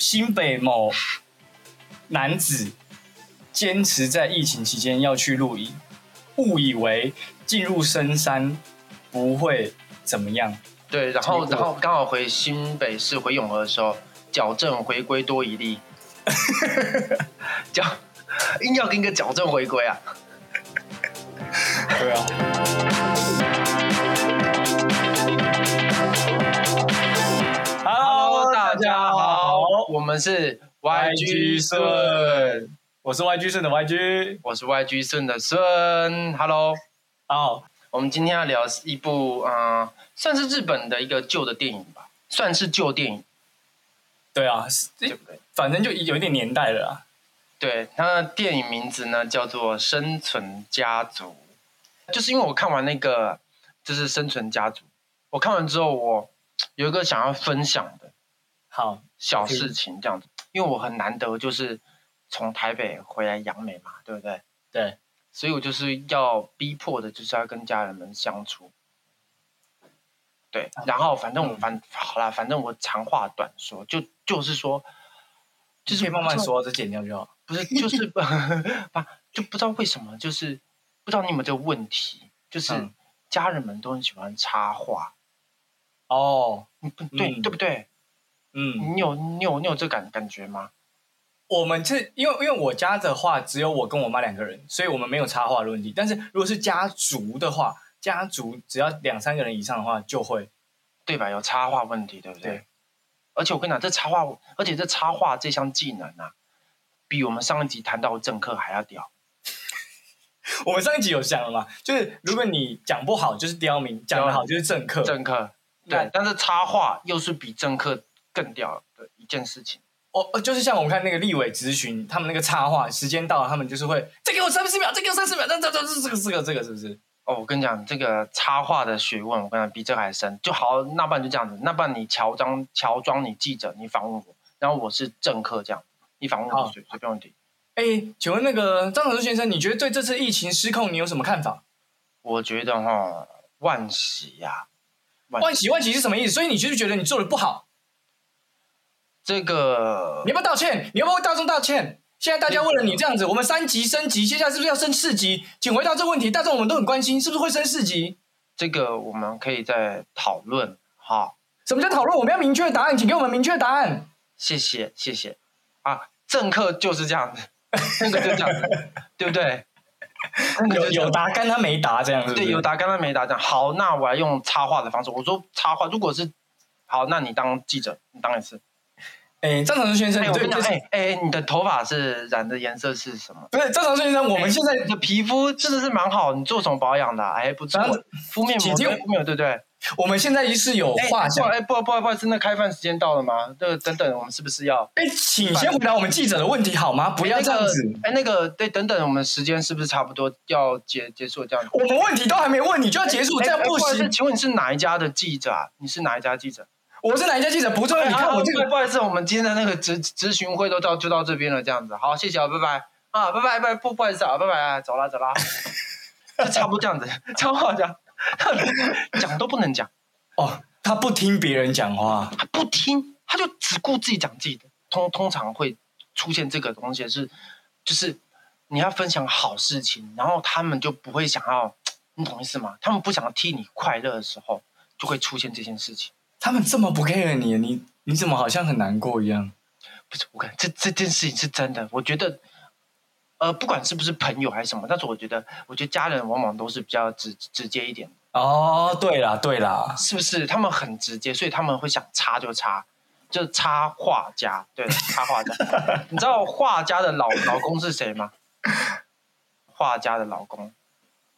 新北某男子坚持在疫情期间要去露营，误以为进入深山不会怎么样。对，然后然后刚好回新北市回永和的时候，矫正回归多一例，矫硬要跟一个矫正回归啊。对啊。Hello，大家好，我们是 YG 顺，我是 YG 顺的 YG。我是 YG 顺的顺，Hello。好，我们今天要聊一部嗯、呃算是日本的一个旧的电影吧，算是旧电影，对啊，对不对？反正就有一点年代了啊。对，它的电影名字呢叫做《生存家族》，就是因为我看完那个就是《生存家族》，我看完之后，我有一个想要分享的好，小事情，这样子，因为我很难得就是从台北回来杨美嘛，对不对？对，所以我就是要逼迫的，就是要跟家人们相处。对，然后反正我反好啦，反正我长话短说，就就是说，就是可以慢慢说，再剪掉就好。不是，就是不 就不知道为什么，就是不知道你有没有这个问题，就是嗯家人们都很喜欢插话，哦，你不对、嗯对不对？嗯，你有你有你有这感感觉吗？我们是因为因为我家的话只有我跟我妈两个人，所以我们没有插话的问题。但是如果是家族的话，家族只要两三个人以上的话，就会对吧？有插话问题，对不对？对而且我跟你讲，这插画，而且这插画这项技能啊，比我们上一集谈到的政客还要屌。我们上一集有讲了嘛，就是如果你讲不好就是刁民，讲得好就是政客。政客对，但是插画又是比政客更屌的一件事情。哦，呃就是像我们看那个立委咨询，他们那个插话时间到了，他们就是会再给我三十秒，再给我三十秒，这这这这这个这个这个是不是？哦，我跟你讲，这个插话的学问，我跟你讲比这个还深。就好，那不然就这样子，那不然你乔装乔装你记者，你访问我，然后我是政客这样，你访问我好随随便问题。哎，请问那个张长寿先生，你觉得对这次疫情失控你有什么看法？我觉得哈，万喜呀、万万喜万喜是什么意思？所以你就是觉得你做的不好，这个你要不要道歉？你要不要为大众道歉？现在大家为了你这样子，我们三级升级，接下来是不是要升四级？请回答这个问题，大众我们都很关心，是不是会升四级？这个我们可以再讨论哈。什么叫讨论？我们要明确答案，请给我们明确答案。谢谢谢谢啊，政客就是这样子，政客就这样子，对不对？有有答跟他没答这样子？对，有答跟他没答这样。好，那我来用插话的方式。我说插话，如果是好，那你当记者，你当一次。哎，张长寿先生，哎，哎哎，你的头发是染的颜色是什么？不是张长寿先生，我们现在你的皮肤真的是蛮好，你做什么保养的啊？哎，不错然后，敷面膜，敷面膜，对不对？我们现在是有哎话想不好，哎，不不不好意思，那开饭时间到了吗？这个等等，我们是不是要？哎，请先回答我们记者的问题好吗？不要这样子。哎，那个，对，等等，我们时间是不是差不多要结结束这样子？我们问题都还没问，你就要结束，这样不行。请问你是哪一家的记者啊？你是哪一家记者？我是哪一家记者？不重要，你看我这个哎不好意思，我们今天的那个咨咨询会都到就到这边了，这样子，好，谢谢啊，拜拜。啊，拜拜拜，不不好意思啊，拜拜啊，走啦走啦，就差不多这样子，超好讲，讲都不能讲，哦，他不听别人讲话，他不听，他就只顾自己讲自己的，通通常会出现这个东西是，就是你要分享好事情，然后他们就不会想要，你懂意思吗？他们不想要替你快乐的时候，就会出现这件事情。他们这么不 care 你，你你怎么好像很难过一样？不是，我看这这件事情是真的。我觉得，呃，不管是不是朋友还是什么，但是我觉得，我觉得家人往往都是比较直直接一点，哦，对啦对啦，是不是？他们很直接，所以他们会想插就插，就插画家，对，插画家。你知道画家的老老公是谁吗？画家的老公，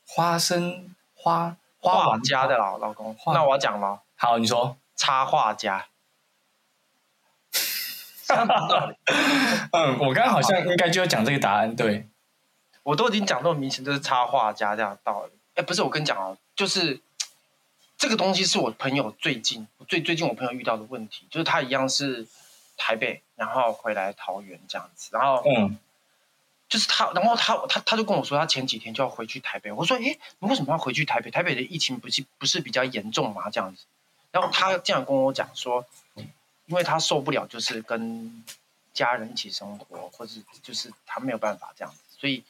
花生花花画家的老老公。那我要讲了，好，你说，插画家。嗯，我刚刚好像应该就要讲这个答案，对，我都已经讲那么明显，就是插画家这样的道理。哎，不是，我跟你讲哦，就是这个东西是我朋友最近最最近我朋友遇到的问题，就是他一样是台北，然后回来桃园这样子，然后嗯，就是他，然后他他他就跟我说，他前几天就要回去台北。我说，哎，你为什么要回去台北？台北的疫情不是不是比较严重吗？这样子，然后他这样跟我讲说，因为他受不了，就是跟家人一起生活，或者就是他没有办法这样子，所以，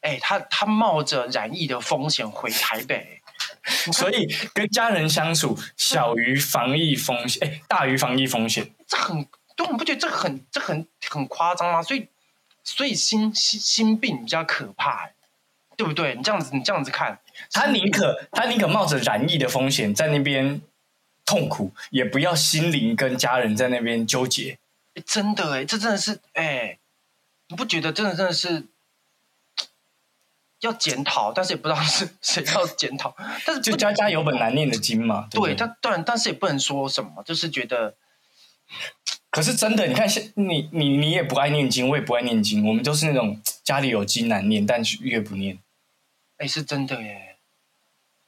哎，他他冒着染疫的风险回台北，所以跟家人相处小于防疫风险，哎，大于防疫风险，这很，对，你不觉得这很这很很夸张吗？所以，所以心心心病比较可怕，对不对？你这样子，你这样子看，他宁可他宁可冒着染疫的风险在那边痛苦，也不要心灵跟家人在那边纠结。真的哎，这真的是哎，你不觉得真的真的是 要检讨，但是也不知道是谁要检讨，但是就家家有本难念的经嘛。对，但但但是也不能说什么，就是觉得。可是真的，你看，现你你你也不爱念经，我也不爱念经，我们都是那种 家里有经难念，但是越不念。哎，是真的耶！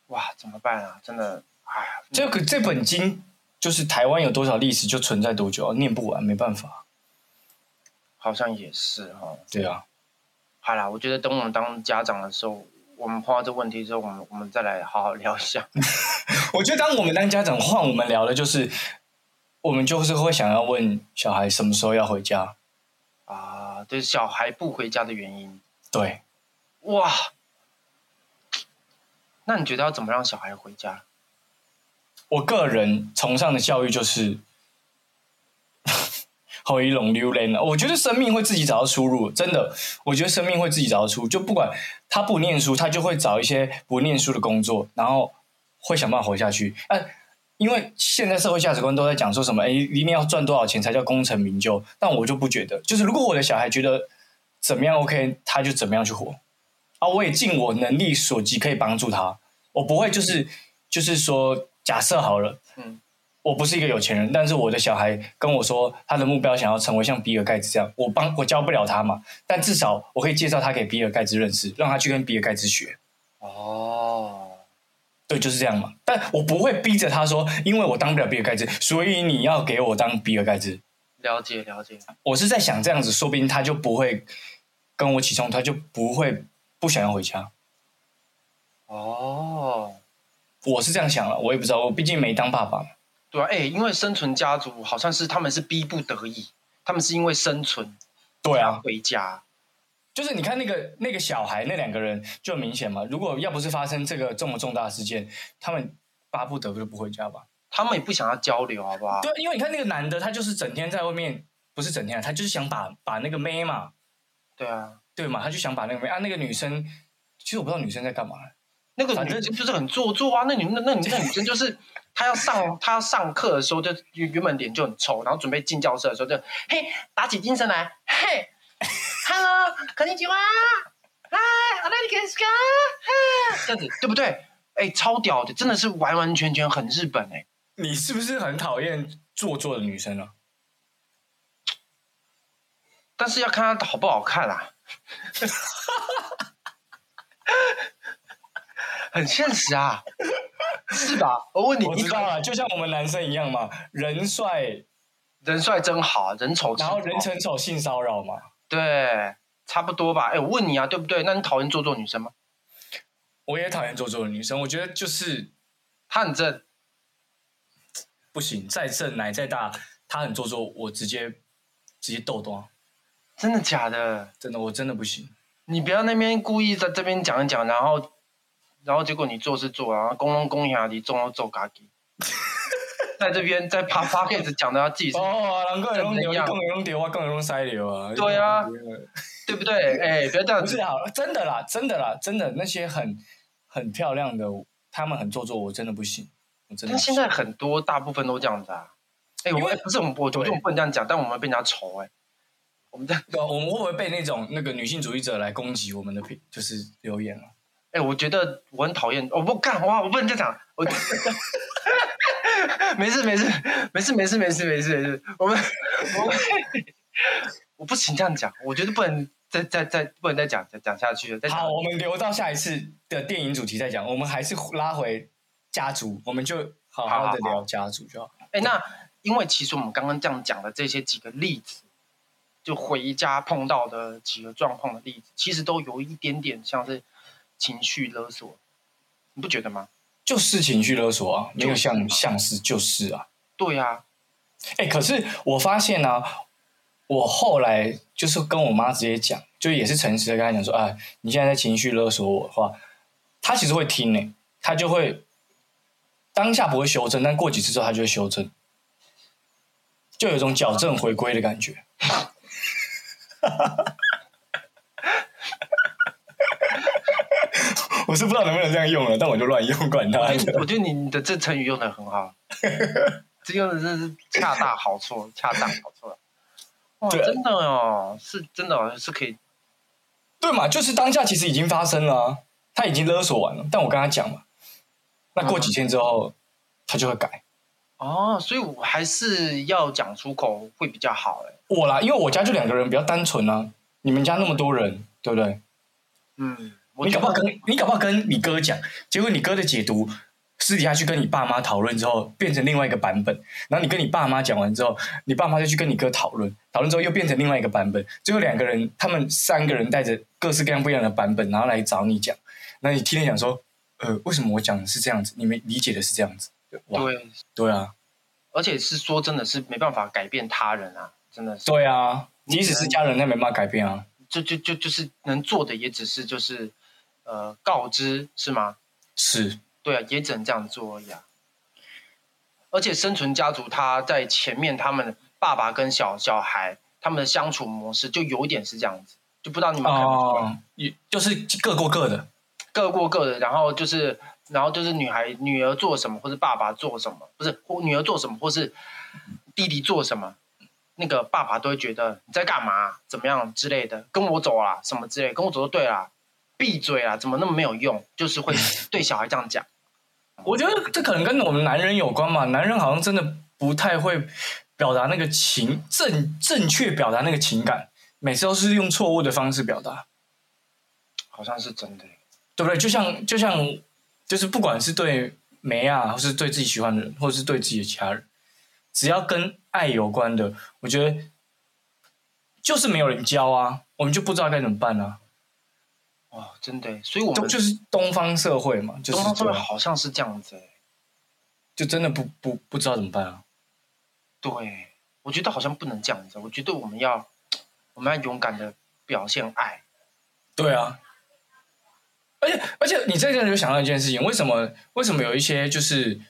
哇，怎么办啊？真的，哎呀，这个这本经。就是台湾有多少历史就存在多久啊，念不完，没办法。好像也是哈。对啊。好啦，我觉得等我们当家长的时候，我们碰到这问题之后，我们我们再来好好聊一下。我觉得当我们当家长换我们聊的，就是我们就是会想要问小孩什么时候要回家。啊，就是小孩不回家的原因。对。哇。那你觉得要怎么让小孩回家？我个人崇尚的教育就是后一龙溜连了。我觉得生命会自己找到出路，真的。我觉得生命会自己找到出路，就不管他不念书，他就会找一些不念书的工作，然后会想办法活下去。哎，因为现在社会价值观都在讲说什么，哎，一定要赚多少钱才叫功成名就。但我就不觉得，就是如果我的小孩觉得怎么样 OK，他就怎么样去活。啊，我也尽我能力所及可以帮助他，我不会就是就是说。假设好了，嗯，我不是一个有钱人，但是我的小孩跟我说，他的目标想要成为像比尔盖茨这样，我帮我教不了他嘛，但至少我可以介绍他给比尔盖茨认识，让他去跟比尔盖茨学。哦，对，就是这样嘛。但我不会逼着他说，因为我当不了比尔盖茨，所以你要给我当比尔盖茨。了解了解。我是在想这样子，说不定他就不会跟我起冲突，他就不会不想要回家。哦。我是这样想了，我也不知道，我毕竟没当爸爸嘛。对啊，哎，因为生存家族好像是他们是逼不得已，他们是因为生存，对啊，回家。就是你看那个那个小孩那两个人就很明显嘛，如果要不是发生这个这么重大的事件，他们巴不得就不回家吧。他们也不想要交流，好不好？对，因为你看那个男的，他就是整天在外面，不是整天，他就是想把把那个妹嘛。对啊，对嘛，他就想把那个妹啊，那个女生，其实我不知道女生在干嘛。那个女生就是很做作啊，那女那那那女生就是 她要上她要上课的时候就原原本脸就很臭，然后准备进教室的时候就嘿打起精神来嘿，Hello，肯尼基哇，嗨，阿拉尼克斯卡，这样子对不对？哎，超屌的，真的是完完全全很日本哎。你是不是很讨厌做作的女生啊？但是要看她好不好看啦。很现实啊，是吧？我问你，我知道了，就像我们男生一样嘛，人帅，人帅真好，人丑，然后人成丑性骚扰嘛，对，差不多吧？哎，我问你啊，对不对？那你讨厌做作女生吗？我也讨厌做作的女生，我觉得就是她很正，不行，再正奶再大，她很做作，我直接直接逗断。真的假的？真的，我真的不行。你不要那边故意在这边讲一讲，然后。然后结果你做是做啊，公公公下你做都做嘎叽，在这边在啪啪 case 讲的他自己是哦，难怪更有更有流啊，更有塞流啊，对啊，对不对？哎，不要这样，不是好，真的啦，真的啦，真的那些很很漂亮的，他们很做作，我真的不行，我真的。但现在很多大部分都这样子啊，哎，我们不是我们我我觉得我们不能这样讲，但我们被人家丑哎，我们这样，我们会不会被那种那个女性主义者来攻击我们的评，就是留言啊？哎，我觉得我很讨厌，我不干，哇，我不能这样讲，我 没事没事没事没事没事没事没事，我们我我不行这样讲，我觉得不能再再再不能再讲再讲下去了。好，我们留到下一次的电影主题再讲，我们还是拉回家族，我们就好好的聊家族就好。哎，那因为其实我们刚刚这样讲的这些几个例子，就回家碰到的几个状况的例子，其实都有一点点像是。情绪勒索，你不觉得吗？就是情绪勒索啊，没有像像是就是啊。对啊，哎、可是我发现呢、我后来就是跟我妈直接讲，就也是诚实的跟她讲说，啊，你现在在情绪勒索我的话，她其实会听呢、她就会当下不会修正，但过几次之后她就会修正，就有一种矫正回归的感觉。我是不知道能不能这样用了，但我就乱用，管他我觉得你的。这成语用的很好，这用的真是恰到好处，恰当好处。哇，真的哦，是真的哦，是可以。对嘛，就是当下其实已经发生了啊、他已经勒索完了，但我跟他讲嘛，那过几天之后、他就会改哦，所以我还是要讲出口会比较好哎。我啦，因为我家就两个人，比较单纯啊。你们家那么多人，对不对？嗯，你搞不好跟你搞不好跟你哥讲，结果你哥的解读私底下去跟你爸妈讨论之后，变成另外一个版本。然后你跟你爸妈讲完之后，你爸妈就去跟你哥讨论，讨论之后又变成另外一个版本。最后两个人，他们三个人带着各式各样不一样的版本，然后来找你讲。那你听天讲说，呃，为什么我讲的是这样子？你们理解的是这样子？对，对啊，而且是说真的是没办法改变他人啊，真的是。对啊，即使是家人，那没办法改变啊。就就就就是能做的也只是就是呃告知是吗？是，对啊，也只能这样做而已啊。而且生存家族他在前面，他们爸爸跟小小孩他们的相处模式就有一点是这样子，就不知道你们看没看哦，也就是各过各的。各过各的，然后就是然后就是女孩女儿做什么，或是爸爸做什么，不是或女儿做什么，或是弟弟做什么，那个爸爸都会觉得你在干嘛，怎么样之类的，跟我走啊，什么之类，跟我走就对啦，闭嘴啦，怎么那么没有用，就是会 对小孩这样讲。我觉得这可能跟我们男人有关嘛，男人好像真的不太会表达那个情正正确表达那个情感，每次都是用错误的方式表达，好像是真的耶，对不对？就像就像就是不管是对梅啊，或是对自己喜欢的人，或者是对自己的家人，只要跟爱有关的，我觉得就是没有人教啊，我们就不知道该怎么办啊。哦，真的，所以我们就就是东方社会嘛，就是东方社会这好像是这样子，就真的不不不知道怎么办啊。对，我觉得好像不能这样子，我觉得我们要我们要勇敢的表现爱，对啊，而且而且你这个就想到一件事情，为什么为什么有一些就是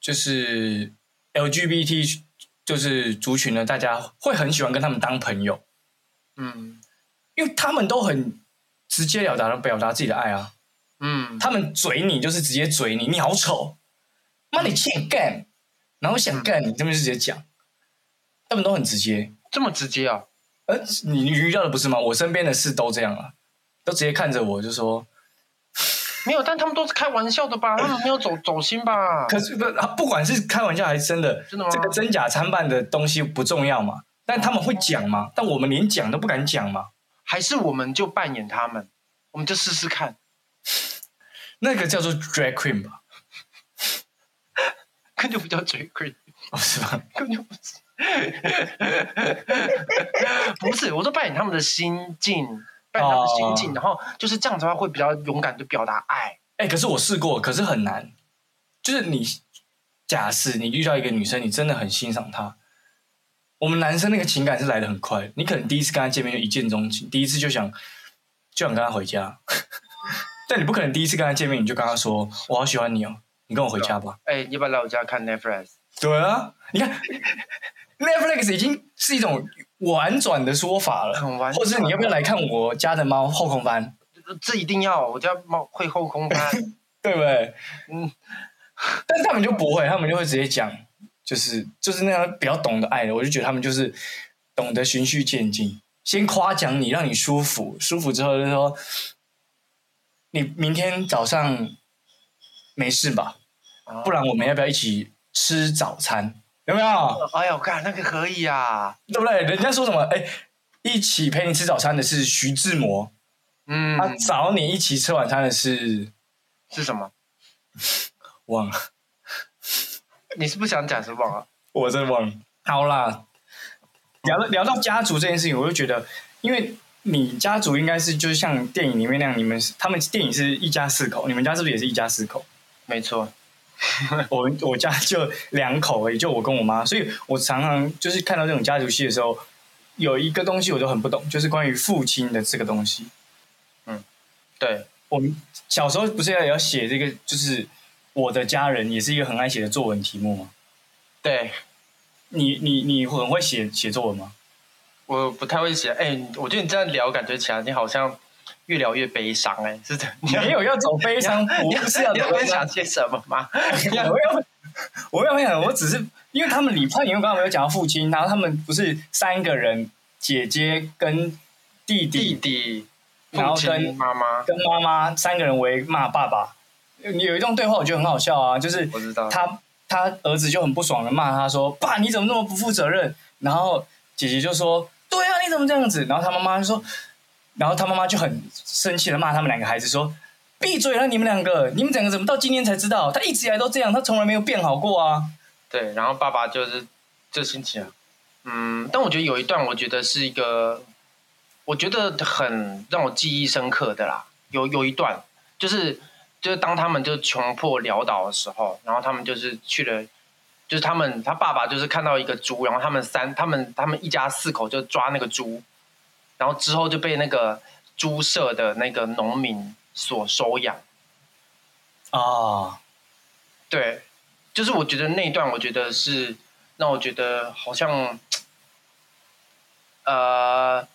就是 LGBT 就是族群呢？大家会很喜欢跟他们当朋友，嗯。因为他们都很直接了当的表达自己的爱啊。嗯，他们嘴你就是直接嘴你，你好丑，妈你欠干，然后想干你，他们就直接讲，他们都很直接。这么直接啊？呃，你你遇到的不是吗？我身边的事都这样啊，都直接看着我就说，没有，但他们都是开玩笑的吧？他们没有走走心吧？可是不不管是开玩笑还是真的，真的吗这个真假参半的东西不重要嘛，但他们会讲嘛，但我们连讲都不敢讲嘛，还是我们就扮演他们，我们就试试看，那个叫做 drag queen 吧，根本就不叫 drag queen，哦是吧？根本就不是。不是，我都扮演他们的心境，扮演他们的心境，然后就是这样子的话，会比较勇敢的表达爱。哎、可是我试过，可是很难，就是你假使你遇到一个女生，你真的很欣赏她。我们男生那个情感是来的很快，你可能第一次跟他见面就一见钟情，第一次就想就想跟他回家，但你不可能第一次跟他见面你就跟他说我好喜欢你哦，你跟我回家吧。哎，要不要来我家看 Netflix？对啊，你看 Netflix 已经是一种婉转的说法了，或者是你要不要来看我家的猫后空翻，这一定要，我家猫会后空翻。对不对？嗯，但是他们就不会，他们就会直接讲，就是就是那样比较懂得爱的，我就觉得他们就是懂得循序渐进，先夸奖你，让你舒服，舒服之后就说，你明天早上没事吧？不然我们要不要一起吃早餐？有没有？哎呦，干那个可以啊。对不对？人家说什么？哎，一起陪你吃早餐的是徐志摩，嗯，他找你一起吃晚餐的是是什么？忘了，你是不想讲是忘了？我真的忘了。好啦，聊到聊到家族这件事情，我就觉得，因为你家族应该是就是像电影里面那样，你们是他们电影是一家四口，你们家是不是也是一家四口？没错，我我家就两口而已，就我跟我妈，所以我常常就是看到这种家族戏的时候，有一个东西我就很不懂，就是关于父亲的这个东西。嗯对，我们小时候不是要要写这个，就是我的家人也是一个很爱写的作文题目吗？对你你你很会写写作文吗？我不太会写。哎、我觉得你这样聊，感觉起来你好像越聊越悲伤。哎，是的，你没有要走悲伤，你不是要你分享。些什么吗？我要我要分享，我只是因为他们李焕，因为刚刚没有讲到父亲，然后他们不是三个人，姐姐跟弟弟弟弟、然后、跟妈妈，跟妈妈三个人围骂爸爸。你有一段对话，我觉得很好笑啊，就是我知道他他儿子就很不爽的骂他说：“爸，你怎么那么不负责任？”然后姐姐就说：“对啊，你怎么这样子？”然后他妈妈就说，然后他妈妈就很生气的骂他们两个孩子说：“闭嘴了，你们两个！你们两个怎么到今天才知道？他一直以来都这样，他从来没有变好过啊！”对，然后爸爸就是这心情、啊。嗯，但我觉得有一段，我觉得是一个，我觉得很让我记忆深刻的啦。有有一段，就是就是当他们就穷破潦倒的时候，然后他们就是去了，就是他们他爸爸就是看到一个猪，然后他们三他们他们一家四口就抓那个猪，然后之后就被那个猪舍的那个农民所收养。啊，对，就是我觉得那一段，我觉得是让我觉得好像，呃，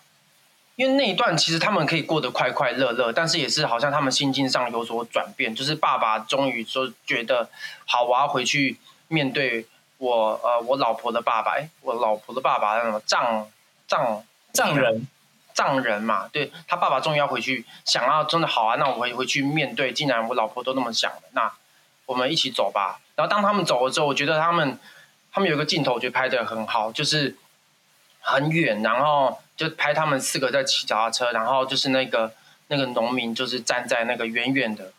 因为那一段其实他们可以过得快快乐乐，但是也是好像他们心境上有所转变，就是爸爸终于说觉得好，我要回去面对我呃我老婆的爸爸，哎，我老婆的爸爸那种丈丈丈人丈人嘛，对他爸爸终于要回去，想要真的好啊，那我回回去面对。既然我老婆都那么想了，那我们一起走吧。然后当他们走了之后，我觉得他们他们有一个镜头，我觉得拍的很好，就是很远，然后就拍他们四个在骑脚踏车，然后就是那个那个农民就是站在那个远远的，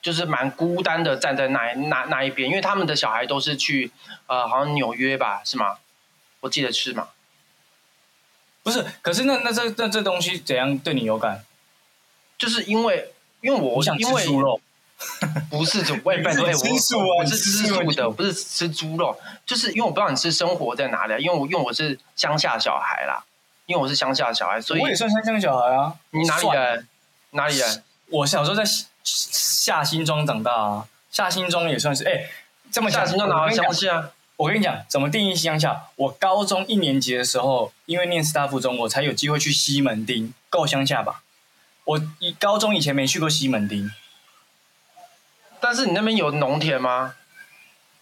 就是蛮孤单的站在那那那一边，因为他们的小孩都是去呃好像纽约吧，是吗？我记得是吗？不是，可是那那这那这东西怎样对你有感？就是因为因为我我想吃因为猪肉，不是猪，我也拜托，你哎我我是吃素的，我不是吃猪肉。就是因为我不知道你是生活在哪里啊，因为我因为我是乡下小孩啦，因为我是乡下小孩，所以我也算乡下小孩啊。你哪里？人？哪里人？我小时候在下下新庄长大啊，下新庄也算是哎、这么讲，下新庄哪个我跟你讲乡下？我跟你讲，怎么定义乡下？我高中一年级的时候，因为念师大附中，我才有机会去西门町，够乡下吧？我一高中以前没去过西门町，但是你那边有农田吗？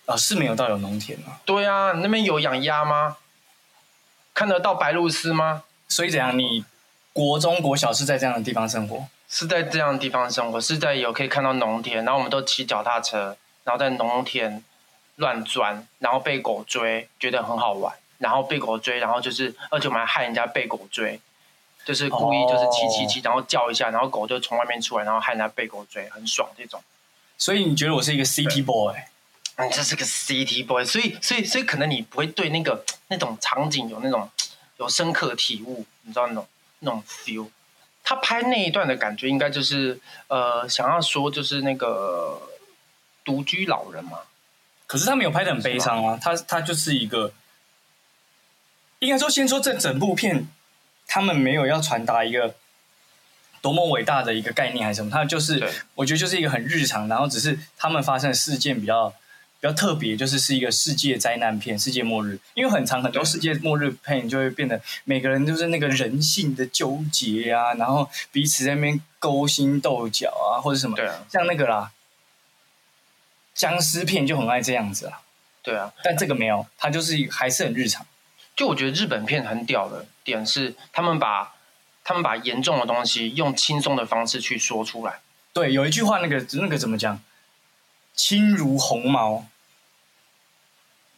啊，是没有到有农田啊。对啊，你那边有养鸭吗？看得到白鹭鸶吗？所以怎样？你国中、国小是在这样的地方生活？是在这样的地方生活，是在有可以看到农田，然后我们都骑脚踏车，然后在农田乱钻，然后被狗追，觉得很好玩，然后被狗追，然后就是，而且我们还害人家被狗追，就是故意就是骑骑骑，然后叫一下，然后狗就从外面出来，然后害人家被狗追，很爽这种。所以你觉得我是一个 City boy？嗯，这是个 City boy，所以所以所以可能你不会对那个那种场景有那种有深刻体悟，你知道那种那种 feel。他拍那一段的感觉，应该就是呃，想要说就是那个独居老人嘛，可是他没有拍的很悲伤啊，他他就是一个，应该说先说这整部片，他们没有要传达一个多么伟大的一个概念还是什么，它就是我觉得就是一个很日常，然后只是他们发生的事件比较比较特别，就是是一个世界灾难片、世界末日，因为很长很多世界末日片就会变得每个人就是那个人性的纠结啊，然后彼此在那边勾心斗角啊，或者什么，对啊，像那个啦。僵尸片就很爱这样子啊，对啊。但这个没有，它就是还是很日常。就我觉得日本片很屌的点是，他们把他们把严重的东西用轻松的方式去说出来。对，有一句话，那个那个怎么讲？轻如鸿毛，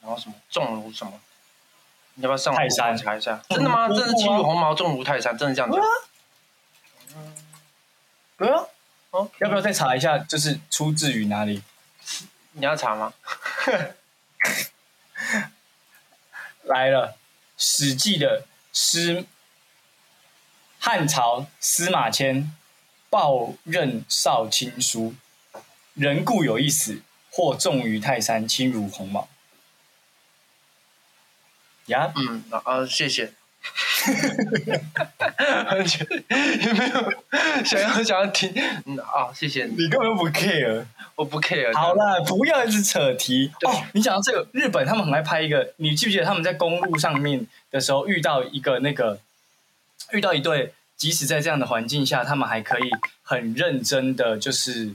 然后什么重如什么？你要不要上网泰山查一下？真的吗？嗯真的是轻如鸿毛，重如泰山，真的这样讲？对啊，哦，要不要再查一下？就是出自于哪里？你要查吗？来了，《史记》的司汉朝司马迁报任少卿书，人固有一死，或重于泰山，轻如鸿毛。呀，嗯啊啊，谢谢。完全也没有想要想要听，嗯啊，谢谢你，你根本就不 care。我不 care。好啦，不要一直扯题哦。你讲到这个，日本他们很爱拍一个，你记不记得他们在公路上面的时候遇到一个那个，遇到一对，即使在这样的环境下，他们还可以很认真的，就是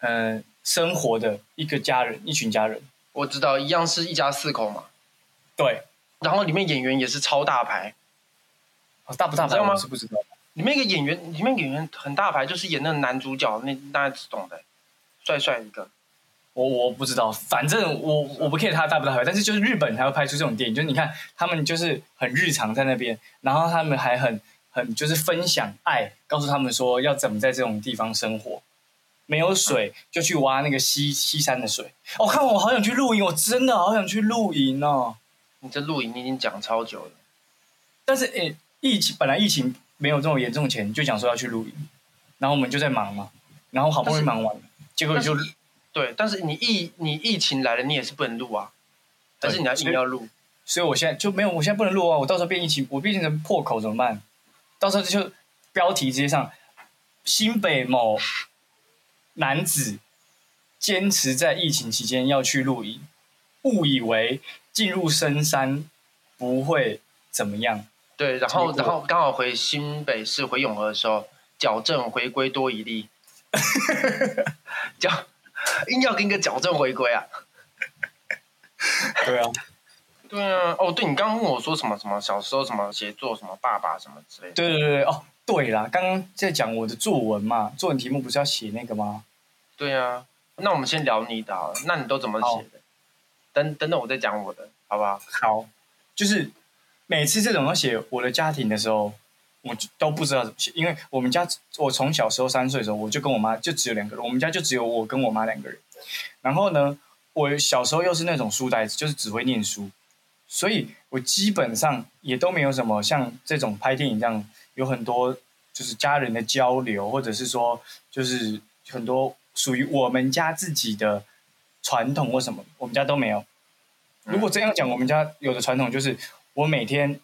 嗯、呃生活的一个家人，一群家人。我知道，一样是一家四口嘛，对，然后里面演员也是超大牌，哦大不大牌我是不知道。里面一个演员，里面演员很大牌，就是演那个男主角，那大家只懂的，帅帅一个。我我不知道，反正我我不 care 他大不大牌，但是就是日本才会拍出这种电影，就是你看他们就是很日常在那边，然后他们还很很就是分享爱，告诉他们说要怎么在这种地方生活，没有水就去挖那个西西山的水。哦，看我好想去露营，我真的好想去露营哦。你这露营你已经讲超久了，但是诶，疫情本来疫情没有这么严重前，就讲说要去露营，然后我们就在忙嘛，然后好不容易忙完了，结果就对，但是你疫你疫情来了，你也是不能录啊，但是你要对硬要录，所以我现在就没有，我现在不能录啊！我到时候变疫情，我变成破口怎么办？到时候就标题直接上新北某男子坚持在疫情期间要去露营，误以为进入深山不会怎么样。对，然后然后刚好回新北市回永和的时候，矫正回归多一例，矫硬要跟一个矫正回归啊。对啊，对啊，哦，对你刚刚问我说什么什么小时候什么写作什么爸爸什么之类的，对对对对哦，对啦，刚刚在讲我的作文嘛，作文题目不是要写那个吗？对啊，那我们先聊你的好了，那你都怎么写的？等等等我再讲我的，好不好？好，就是每次这种要写我的家庭的时候，我就都不知道怎么写，因为我们家我从小时候三岁的时候，我就跟我妈就只有两个人，我们家就只有我跟我妈两个人。然后呢，我小时候又是那种书呆子，就是只会念书，所以我基本上也都没有什么像这种拍电影这样有很多就是家人的交流，或者是说就是很多属于我们家自己的传统或什么，我们家都没有。如果这样讲，我们家有的传统就是，我每天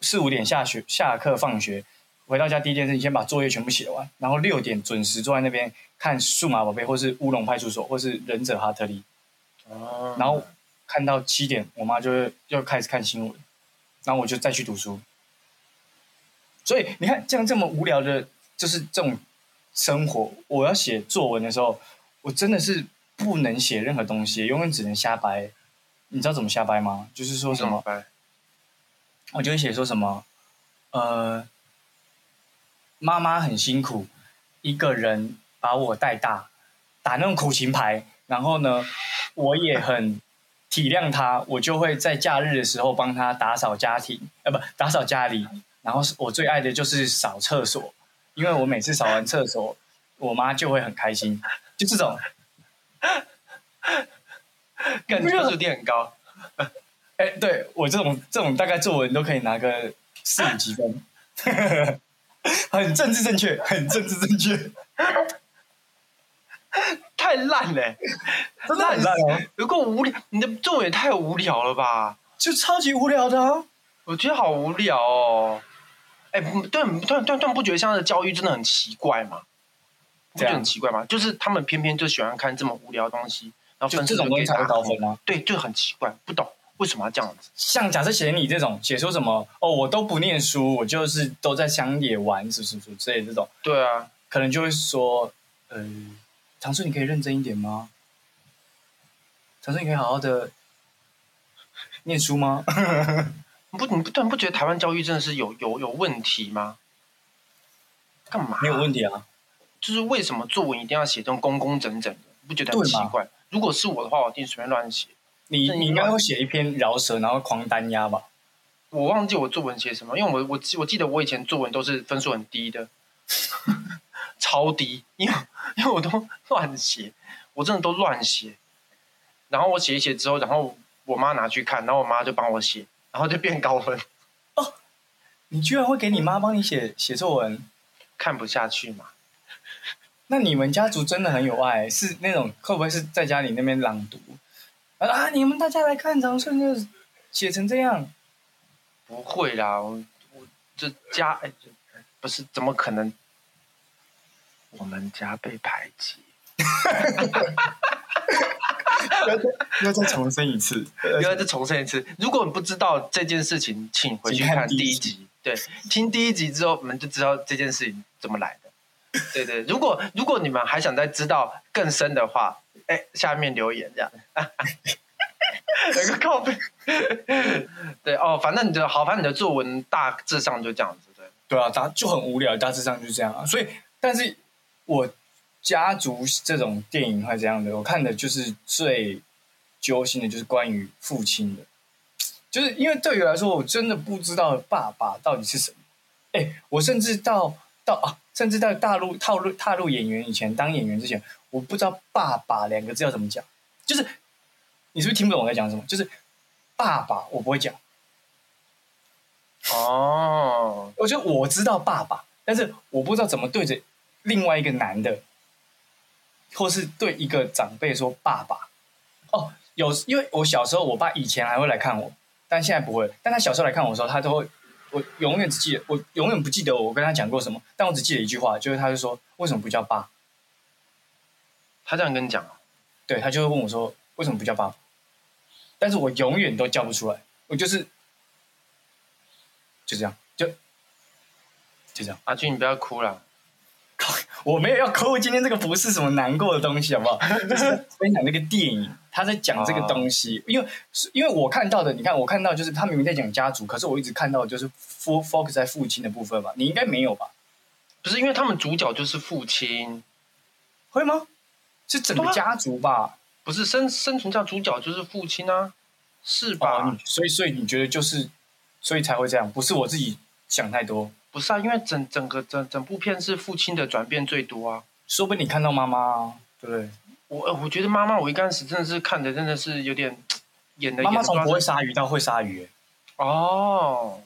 四五点下学下课放学，回到家第一件事情先把作业全部写完，然后六点准时坐在那边看数码宝贝，或是乌龙派出所，或是忍者哈特利，哦然后看到七点，我妈就会又开始看新闻，然后我就再去读书。所以你看，这样这么无聊的，就是这种生活，我要写作文的时候，我真的是不能写任何东西，永远只能瞎掰。你知道怎么瞎掰吗？就是说什么？我就会写说什么，呃，妈妈很辛苦，一个人把我带大，打那种苦情牌。然后呢，我也很体谅他，我就会在假日的时候帮他打扫家庭，呃，不，打扫家里。然后我最爱的就是扫厕所，因为我每次扫完厕所，我妈就会很开心。就这种，感觉分数点很高，哎，对我这种这种大概作文都可以拿个四五级分，很政治正确，很政治正确，太烂了，真的很烂哦，有够无聊，你的作文也太无聊了吧？就超级无聊的啊。我觉得好无聊哦。哎，不对，突然突然突然不觉得现在的教育真的很奇怪吗？这样很奇怪吗？就是他们偏偏就喜欢看这么无聊的东西，然后就分数这种东西才会给打高分啊。对，就很奇怪，不懂为什么要这样子。像假设写你这种，写说什么哦，我都不念书，我就是都在乡野玩，是不是？之类的这种，对啊，可能就会说，呃，常叔，你可以认真一点吗？常叔，你可以好好的念书吗？你不你不突然不觉得台湾教育真的是有有有问题吗？干嘛？没有问题啊。就是为什么作文一定要写这种工工整整的？你不觉得很奇怪？如果是我的话，我一定随便乱写。你这你应该会写一篇饶舌，然后狂单压吧？我忘记我作文写什么，因为我我记我记得我以前作文都是分数很低的，超低，因为因为我都乱写，我真的都乱写。然后我写一写之后，然后我妈拿去看，然后我妈就帮我写，然后就变高分，哦你居然会给你妈帮你写写作文？看不下去嘛。那你们家族真的很有爱，是那种会不会是在家里那边朗读啊？你们大家来看长春就写成这样，不会啦，我我这家哎，这不是怎么可能？我们家被排挤，要再重申一次，又要再重申一次。如果你不知道这件事情，请回去看看第一集第一集。对，听第一集之后，我们就知道这件事情怎么来的。对对，如果如果你们还想再知道更深的话，哎，下面留言这样。有个靠背。对哦，反正你的好，反正你的作文大致上就这样子，对。对啊，大就很无聊，大致上就是这样啊。所以，但是我家族这种电影会这样的，我看的就是最揪心的，就是关于父亲的，就是因为对于我来说，我真的不知道爸爸到底是什么。哎，我甚至到到啊，甚至到大陆踏入踏入演员以前，当演员之前，我不知道“爸爸”两个字要怎么讲。就是你是不是听不懂我在讲什么？就是爸爸，我不会讲。哦，我觉得我知道爸爸，但是我不知道怎么对着另外一个男的，或是对一个长辈说爸爸。哦，有，因为我小时候，我爸以前还会来看我，但现在不会。但他小时候来看我的时候，他都会，我永远只记得，我永远不记得我跟他讲过什么，但我只记得一句话，就是他就说为什么不叫爸？他这样跟你讲啊？对他就会问我说为什么不叫爸爸？但是我永远都叫不出来，我就是就这样，就就这样。阿俊，你不要哭了。我没有要抠，今天这个不是什么难过的东西，好不好？就是分享那个电影，他在讲这个东西，因为是因为我看到的，你看我看到就是他明明在讲家族，可是我一直看到的就是 fo focus 在父亲的部分嘛，你应该没有吧？不是因为他们主角就是父亲，会吗？是整个家族吧？不是生生存下主角就是父亲啊，是吧？哦，所以所以你觉得就是，所以才会这样，不是我自己想太多，不是啊，因为整整个整整部片是父亲的转变最多啊。说不定你看到妈妈，对不对？我呃我觉得妈妈，我一开始真的是看的真的是有点演的妈妈从不会演杀鱼到会杀鱼、欸哦，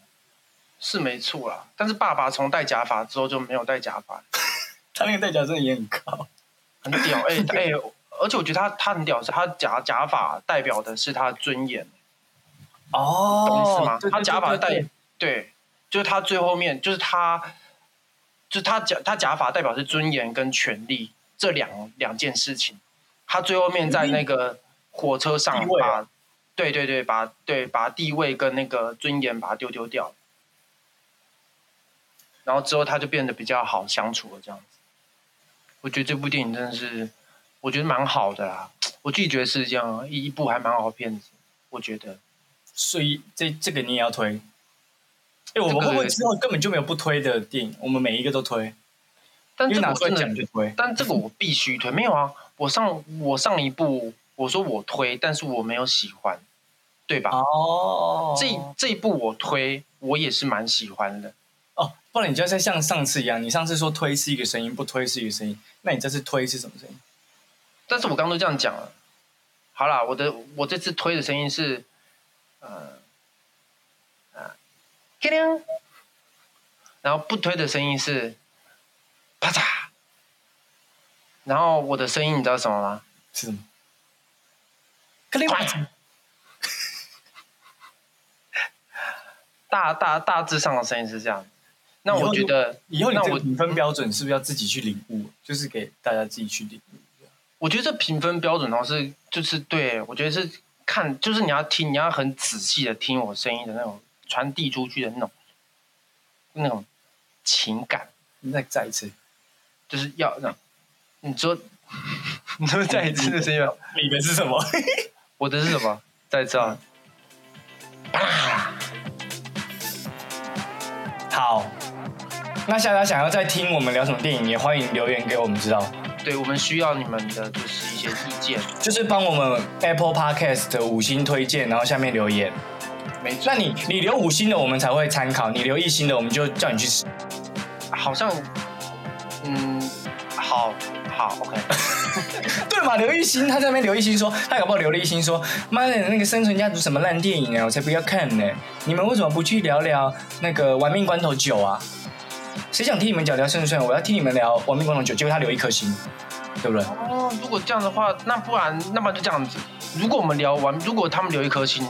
是没错啦。但是爸爸从戴假发之后就没有戴假发，他那个戴假真的也很高。很屌哎哎、而且我觉得他他很屌，是他假假发代表的是他的尊严，哦懂意思吗？对他假发代对，就是他最后面就是他，就是他假他假法代表是尊严跟权利这两两件事情。他最后面在那个火车上把，对对对，把对把地位跟那个尊严把它丢丢掉，然后之后他就变得比较好相处了，这样子。我觉得这部电影真的是，我觉得蛮好的啦。我自己觉得是这样，一一部还蛮好的片子，我觉得。所以这这个你也要推。哎、我们这个会不会之后根本就没有不推的电影？我们每一个都推，但因为拿出来这个我真的讲就推。但这个我必须推，没有啊，我上我上一部我说我推，但是我没有喜欢，对吧？哦这这一部我推，我也是蛮喜欢的。哦，不然你就再像上次一样，你上次说推是一个声音，不推是一个声音，那你这次推是什么声音？但是我刚刚都这样讲了，好啦，我的我这次推的声音是，叮铃，然后不推的声音是，啪嚓，然后我的声音你知道什么吗？是什么？克林瓦大大大致上的声音是这样。那我觉得，以后你评分标准是不是要自己去领悟？就是给大家自己去领悟。我觉得这评分标准的话是就是对我觉得是看就是你要听，你要很仔细的听我声音的那种传递出去的那种那种情感，你再再一次，就是要那种你说 你说再一次的声音吗，你的是什么？我的是什么？再一次啊！好，那大家想要再听我们聊什么电影，也欢迎留言给我们知道。对我们需要你们的就是一些意见，就是帮我们 Apple Podcast 的五星推荐，然后下面留言。没错那你你留五星的，我们才会参考；你留一星的，我们就叫你去吃。好像嗯好好 OK。对嘛？刘一星他在那边刘一星说，他搞不好留了一星说，妈的，那个生存家族什么烂电影啊，我才不要看呢！你们为什么不去聊聊那个玩命关头九啊？谁想听你们讲聊顺顺？我要听你们聊玩命关头九，结果他留一颗星，对不对？哦，如果这样的话，那不然那么就这样子。如果我们聊完，如果他们留一颗星，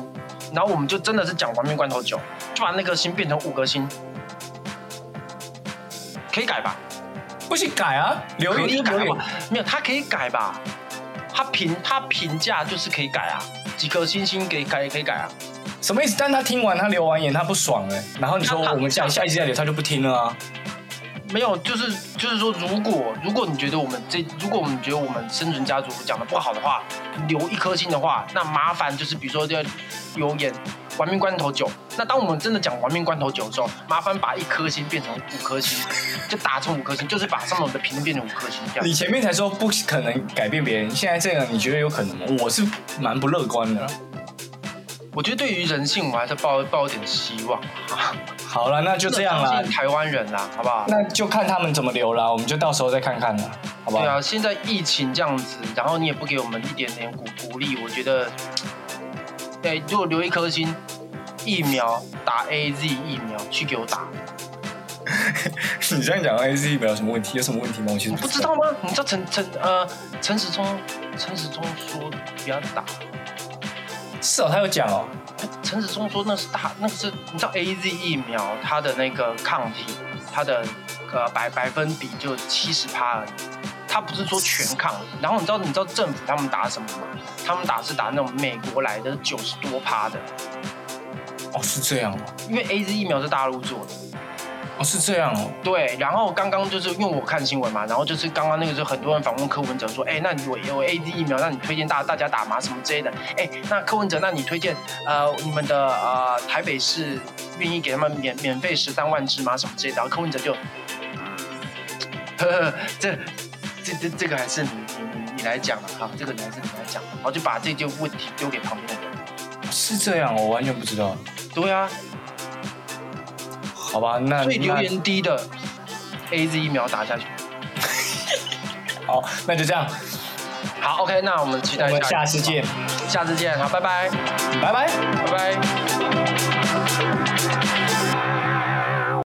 然后我们就真的是讲亡命关头九，就把那颗星变成五颗星，可以改吧？不行改啊，留可以言留言改吧？没有，他可以改吧？他评他评价就是可以改啊，几颗星星可以改可以改啊。什么意思？但他听完他留完言他不爽哎、然后你说他他我们下下一次再留，他就不听了啊。没有，就是就是说，如果如果你觉得我们这，如果我们觉得我们生存家族讲的不好的话，留一颗星的话，那麻烦就是比如说要留言“玩命关头九”。那当我们真的讲“玩命关头九”的时候，麻烦把一颗星变成五颗星，就打成五颗星，就是把上面的评论变成五颗星这样你。前面才说不可能改变别人，现在这个你觉得有可能吗？我是蛮不乐观的啦。我觉得对于人性，我还是抱抱一点希望啊。好了，那就这样啦，台湾人啦，好不好？那就看他们怎么留啦，我们就到时候再看看啦，好不好？对啊，现在疫情这样子，然后你也不给我们一点点鼓鼓励，我觉得，对，如果留一颗心，疫苗打 A Z 疫苗去给我打，你这样讲 A Z 疫苗有什么问题？有什么问题吗？我其实你不知道吗？你知道陈陈呃陈时中陈时中说不要打，是哦，他有讲哦。陈子松说那是大那是你知道 A Z 疫苗它的那个抗体，它的呃百百分比就七十趴而已。它不是说全抗，然后你知道你知道政府他们打什么吗？他们打是打那种美国来的九十多趴的，哦，是这样吗。因为 A Z 疫苗是大陆做的。哦，是这样哦。对，然后刚刚就是因为我看新闻嘛，然后就是刚刚那个时候很多人访问柯文哲说，哎，那你有有 A D 疫苗，那你推荐大大家打吗？什么之类的。哎，那柯文哲，那你推荐呃你们的呃台北市愿意给他们免免费十三万支吗？什么之类的。然后柯文哲就，呵呵，这这这这个还是你你你你来讲吧哈，这个还是你来讲，然后就把这件问题丢给旁边的人。是这样哦，我完全不知道。对啊，好吧，那所以留言低的 A Z 疫苗打下去。好，那就这样，好，OK，那我们期待我们下次见，下次见，好，拜拜，拜拜。拜拜。